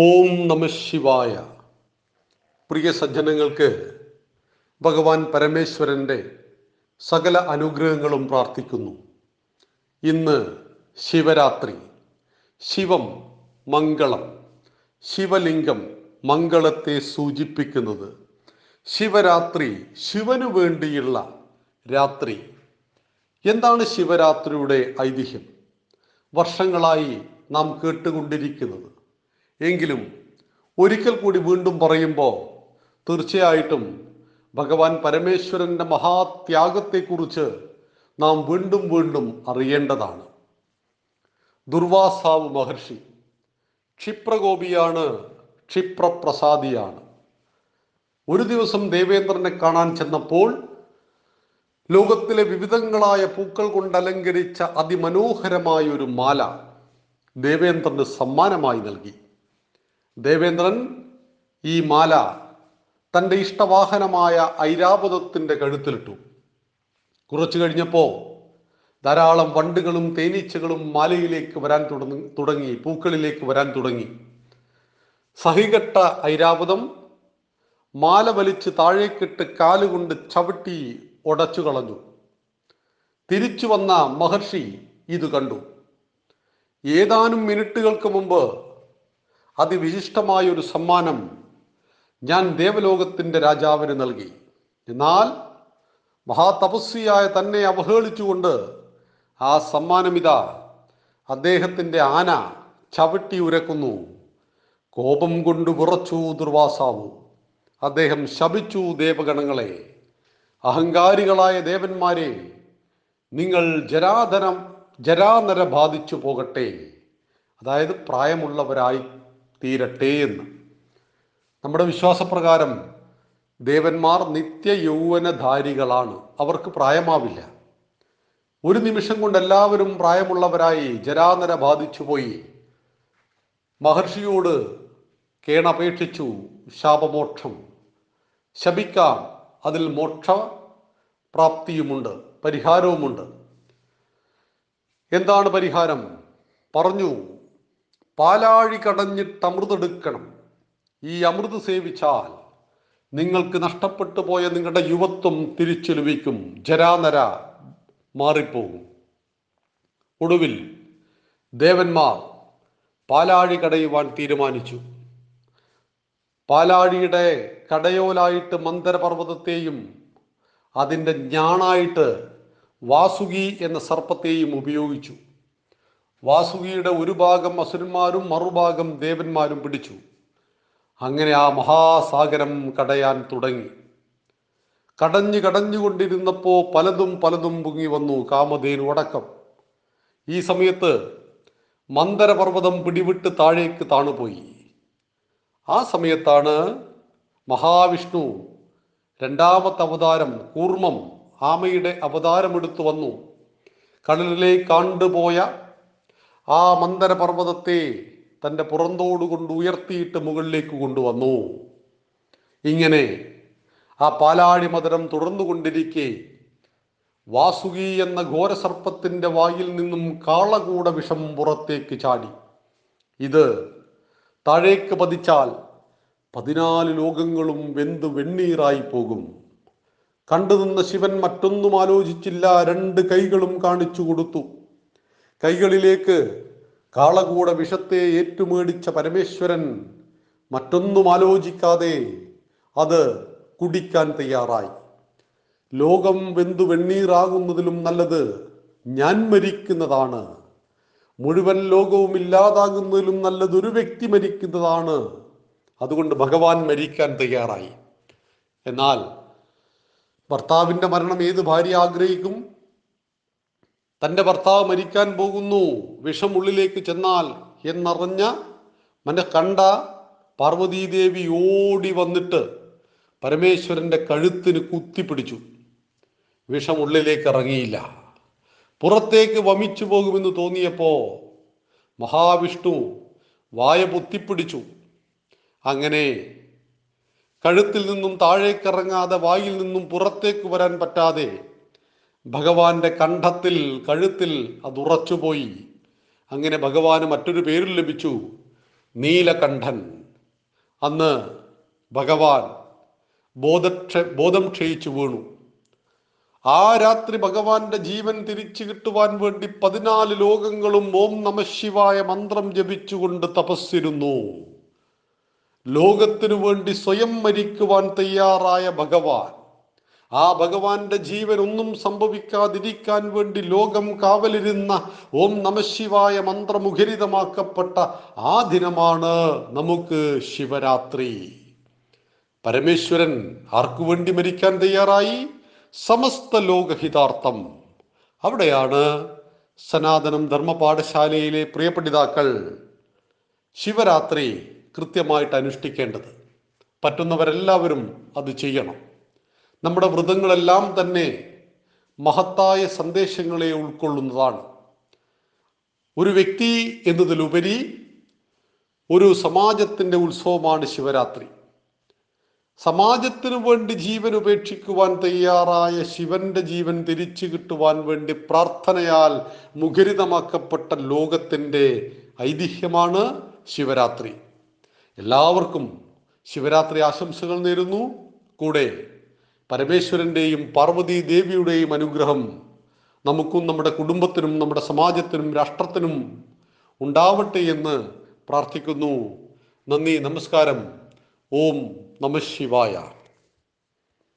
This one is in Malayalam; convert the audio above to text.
ഓം നമ ശിവായ. പ്രിയ സജ്ജനങ്ങൾക്ക് ഭഗവാൻ പരമേശ്വരന്റെ സകല അനുഗ്രഹങ്ങളും പ്രാർത്ഥിക്കുന്നു. ഇന്ന് ശിവരാത്രി. ശിവം മംഗളം. ശിവലിംഗം മംഗളത്തെ സൂചിപ്പിക്കുന്നത് ശിവരാത്രി ശിവനു വേണ്ടിയുള്ള രാത്രി. എന്താണ് ശിവരാത്രിയുടെ ഐതിഹ്യം? വർഷങ്ങളായി നാം കേട്ടുകൊണ്ടിരിക്കുന്നത് എങ്കിലും ഒരിക്കൽ കൂടി വീണ്ടും പറയുമ്പോൾ തീർച്ചയായിട്ടും ഭഗവാൻ പരമേശ്വരന്റെ മഹാത്യാഗത്തെക്കുറിച്ച് നാം വീണ്ടും വീണ്ടും അറിയേണ്ടതാണ്. ദുർവാസാവ് മഹർഷി ക്ഷിപ്രഗോപിയാണ് ക്ഷിപ്രപ്രസാദിയാണ്. ഒരു ദിവസം ദേവേന്ദ്രനെ കാണാൻ ചെന്നപ്പോൾ ലോകത്തിലെ വിവിധങ്ങളായ പൂക്കൾ കൊണ്ട് അലങ്കരിച്ച അതിമനോഹരമായ ഒരു മാല ദേവേന്ദ്രന് സമ്മാനമായി നൽകി. ദേവേന്ദ്രൻ ഈ മാല തന്റെ ഇഷ്ടവാഹനമായ ഐരാവതത്തിന്റെ കഴുത്തിലിട്ടു. കുറച്ചു കഴിഞ്ഞപ്പോൾ ധാരാളം വണ്ടുകളും തേനീച്ചകളും മാലയിലേക്ക് വരാൻ തുടങ്ങി പൂക്കളിലേക്ക് വരാൻ തുടങ്ങി. സഹികെട്ട ഐരാവതം മാല വലിച്ച് താഴേക്കിട്ട് കാലുകൊണ്ട് ചവിട്ടി ഉടച്ചു കളഞ്ഞു. തിരിച്ചു വന്ന മഹർഷി ഇത് കണ്ടു. ഏതാനും മിനിറ്റുകൾക്ക് മുമ്പ് അതിവിശിഷ്ടമായ ഒരു സമ്മാനം ഞാൻ ദേവലോകത്തിന്റെ രാജാവിന് നൽകി. എന്നാൽ മഹാതപസ്വിയായ തന്നെ അവഹേളിച്ചുകൊണ്ട് ആ സമ്മാനം സമ്മാനമിതാ അദ്ദേഹത്തിന്റെ ആന ചവിട്ടി ഉരക്കുന്നു. കോപം കൊണ്ട് വിറച്ചു ദുർവാസാവു. അദ്ദേഹം ശപിച്ചു ദേവഗണങ്ങളെ അഹങ്കാരികളായ ദേവന്മാരെ നിങ്ങൾ ജരാധനം ജരാനര ബാധിച്ചു പോകട്ടെ. അതായത് പ്രായമുള്ളവരായി തീരട്ടെ എന്ന്. നമ്മുടെ വിശ്വാസപ്രകാരം ദേവന്മാർ നിത്യ യൗവനധാരികളാണ് അവർക്ക് പ്രായമാവില്ല. ഒരു നിമിഷം കൊണ്ട് എല്ലാവരും പ്രായമുള്ളവരായി ജരാനര ബാധിച്ചുപോയി. മഹർഷിയോട് കേണപേക്ഷിച്ചു ശാപമോക്ഷം. ശപിക്കാം അതിൽ മോക്ഷ പ്രാപ്തിയുമുണ്ട് പരിഹാരവുമുണ്ട്. എന്താണ് പരിഹാരം? പറഞ്ഞു പാലാഴി കടഞ്ഞിട്ട് അമൃതെടുക്കണം ഈ അമൃത് സേവിച്ചാൽ നിങ്ങൾക്ക് നഷ്ടപ്പെട്ടു പോയ നിങ്ങളുടെ യുവത്വം തിരിച്ചു ലഭിക്കും ജരാനര മാറിപ്പോകും. ഒടുവിൽ ദേവന്മാർ പാലാഴി കടയുവാൻ തീരുമാനിച്ചു. പാലാഴിയുടെ കടയോലായിട്ട് മന്ദരപർവതത്തെയും അതിന്റെ ഞാണായിട്ട് വാസുകി എന്ന സർപ്പത്തെയും ഉപയോഗിച്ചു. വാസുകിയുടെ ഒരു ഭാഗം അസുരന്മാരും മറുഭാഗം ദേവന്മാരും പിടിച്ചു. അങ്ങനെ ആ മഹാസാഗരം കടയാൻ തുടങ്ങി. കടഞ്ഞു കടഞ്ഞുകൊണ്ടിരുന്നപ്പോൾ പലതും പലതും പൊങ്ങി വന്നു കാമധേനു അടക്കം. ഈ സമയത്ത് മന്ദരപർവതം പിടിവിട്ട് താഴേക്ക് താണുപോയി. ആ സമയത്താണ് മഹാവിഷ്ണു രണ്ടാമത്തെ അവതാരം കൂർമ്മം ആമയുടെ അവതാരമെടുത്തു വന്നു. കടലിലേക്ക് കാണ്ടുപോയ ആ മന്ദരപർവതത്തെ തന്റെ പുറന്തോട് കൊണ്ട് ഉയർത്തിയിട്ട് മുകളിലേക്ക് കൊണ്ടുവന്നു. ഇങ്ങനെ ആ പാലാഴി മധുരം തുടർന്നു കൊണ്ടിരിക്കെ വാസുകി എന്ന ഘോരസർപ്പത്തിന്റെ വായിൽ നിന്നും കാളകൂട വിഷം പുറത്തേക്ക് ചാടി. ഇത് താഴേക്ക് പതിച്ചാൽ പതിനാല് ലോകങ്ങളും വെന്ത് വെണ്ണീറായി പോകും. കണ്ടുനിന്ന ശിവൻ മറ്റൊന്നും ആലോചിച്ചില്ല രണ്ട് കൈകളും കാണിച്ചു കൊടുത്തു. കൈകളിലേക്ക് കാളകൂട വിഷത്തെ ഏറ്റുമേടിച്ച പരമേശ്വരൻ മറ്റൊന്നും ആലോചിക്കാതെ അത് കുടിക്കാൻ തയ്യാറായി. ലോകം വെന്തു വെണ്ണീറാകുന്നതിലും നല്ലത് ഞാൻ മരിക്കുന്നതാണ്. മുഴുവൻ ലോകവും ഇല്ലാതാകുന്നതിലും നല്ലത് ഒരു വ്യക്തി മരിക്കുന്നതാണ്. അതുകൊണ്ട് ഭഗവാൻ മരിക്കാൻ തയ്യാറായി. എന്നാൽ ഭർത്താവിന്റെ മരണം ഏത് ഭാര്യ ആഗ്രഹിക്കും? തന്റെ ഭർത്താവ് മരിക്കാൻ പോകുന്നു. വിഷം ഉള്ളിലേക്ക് ചെന്നാൽ എന്നറിഞ്ഞ മനെ കണ്ട പാർവതീദേവി ഓടി വന്നിട്ട് പരമേശ്വരന്റെ കഴുത്തിന് കുത്തിപ്പിടിച്ചു. വിഷം ഉള്ളിലേക്ക് ഇറങ്ങിയില്ല. പുറത്തേക്ക് വമിച്ചു പോകുമെന്ന് തോന്നിയപ്പോൾ മഹാവിഷ്ണു വായ പൊത്തിപ്പിടിച്ചു. അങ്ങനെ കഴുത്തിൽ നിന്നും താഴേക്കിറങ്ങാതെ വായിൽ നിന്നും പുറത്തേക്ക് വരാൻ പറ്റാതെ ഭഗവാന്റെ കണ്ഠത്തിൽ കഴുത്തിൽ അത് ഉറച്ചുപോയി അങ്ങനെ ഭഗവാന് മറ്റൊരു പേര് ലഭിച്ചു നീലകണ്ഠൻ. അന്ന് ഭഗവാൻ ബോധക്ഷ ബോധം ക്ഷയിച്ചു വീണു. ആ രാത്രി ഭഗവാന്റെ ജീവൻ തിരിച്ചു കിട്ടുവാൻ വേണ്ടി പതിനാല് ലോകങ്ങളും ഓം നമശിവായ മന്ത്രം ജപിച്ചുകൊണ്ട് തപസ്സിരുന്നു. ലോകത്തിനു വേണ്ടി സ്വയം മരിക്കുവാൻ തയ്യാറായ ഭഗവാൻ ആ ഭഗവാന്റെ ജീവൻ ഒന്നും സംഭവിക്കാതിരിക്കാൻ വേണ്ടി ലോകം കാവലിരുന്ന ഓം നമശിവായ മന്ത്രമുഖരിതമാക്കപ്പെട്ട ആ ദിനമാണ് നമുക്ക് ശിവരാത്രി. പരമേശ്വരൻ ആർക്കു വേണ്ടി മരിക്കാൻ തയ്യാറായി? സമസ്ത ലോകഹിതാർത്ഥം അവിടെയാണ് സനാതനം ധർമ്മപാഠശാലയിലെ പാഠശാലയിലെ പ്രിയ ശിവരാത്രി കൃത്യമായിട്ട് അനുഷ്ഠിക്കേണ്ടത്. പറ്റുന്നവരെല്ലാവരും അത് ചെയ്യണം. നമ്മുടെ വ്രതങ്ങളെല്ലാം തന്നെ മഹത്തായ സന്ദേശങ്ങളെ ഉൾക്കൊള്ളുന്നതാണ്. ഒരു വ്യക്തി എന്നതിലുപരി ഒരു സമാജത്തിന്റെ ഉത്സവമാണ് ശിവരാത്രി. സമാജത്തിനു വേണ്ടി ജീവൻ ഉപേക്ഷിക്കുവാൻ തയ്യാറായ ശിവന്റെ ജീവൻ തിരിച്ചു കിട്ടുവാൻ വേണ്ടി പ്രാർത്ഥനയാൽ മുഖരിതമാക്കപ്പെട്ട ലോകത്തിന്റെ ഐതിഹ്യമാണ് ശിവരാത്രി. എല്ലാവർക്കും ശിവരാത്രി ആശംസകൾ നേരുന്നു. കൂടെ പരമേശ്വരന്റെയും പാർവതി ദേവിയുടെയും അനുഗ്രഹം നമുക്കും നമ്മുടെ കുടുംബത്തിനും നമ്മുടെ സമാജത്തിനും രാഷ്ട്രത്തിനും ഉണ്ടാവട്ടെ എന്ന് പ്രാർത്ഥിക്കുന്നു. നന്ദി നമസ്കാരം. ഓം നമ ശിവായ.